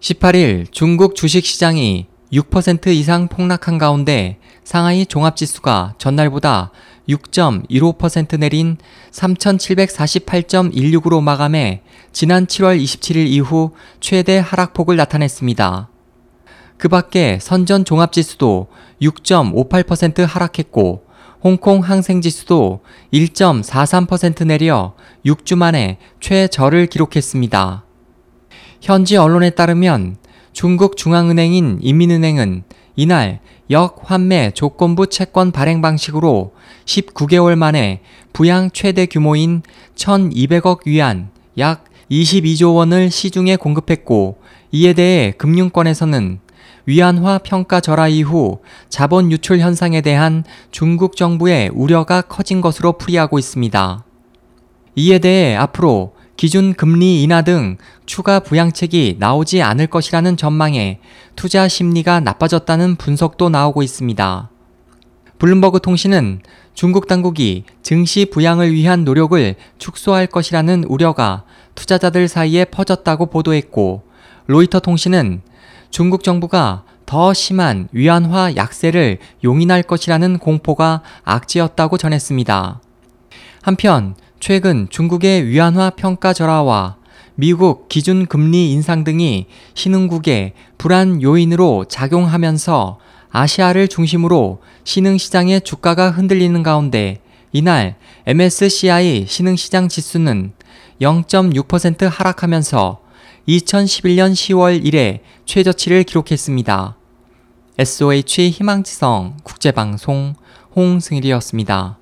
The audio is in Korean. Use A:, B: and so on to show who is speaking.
A: 18일 중국 주식시장이 6% 이상 폭락한 가운데 상하이 종합지수가 전날보다 6.15% 내린 3,748.16으로 마감해 지난 7월 27일 이후 최대 하락폭을 나타냈습니다. 그 밖에 선전 종합지수도 6.58% 하락했고 홍콩 항생지수도 1.43% 내려 6주 만에 최저를 기록했습니다. 현지 언론에 따르면 중국 중앙은행인 인민은행은 이날 역환매 조건부 채권 발행 방식으로 19개월 만에 부양 최대 규모인 1,200억 위안 약 22조 원을 시중에 공급했고 이에 대해 금융권에서는 위안화 평가 절하 이후 자본 유출 현상에 대한 중국 정부의 우려가 커진 것으로 풀이하고 있습니다. 이에 대해 앞으로 기준 금리 인하 등 추가 부양책이 나오지 않을 것이라는 전망에 투자 심리가 나빠졌다는 분석도 나오고 있습니다. 블룸버그 통신은 중국 당국이 증시 부양을 위한 노력을 축소할 것이라는 우려가 투자자들 사이에 퍼졌다고 보도했고 로이터 통신은 중국 정부가 더 심한 위안화 약세를 용인할 것이라는 공포가 악재였다고 전했습니다. 한편 최근 중국의 위안화 평가 절하와 미국 기준 금리 인상 등이 신흥국의 불안 요인으로 작용하면서 아시아를 중심으로 신흥 시장의 주가가 흔들리는 가운데 이날 MSCI 신흥 시장 지수는 0.6% 하락하면서 2011년 10월 이래 최저치를 기록했습니다. SOH 희망지성 국제방송 홍승일이었습니다.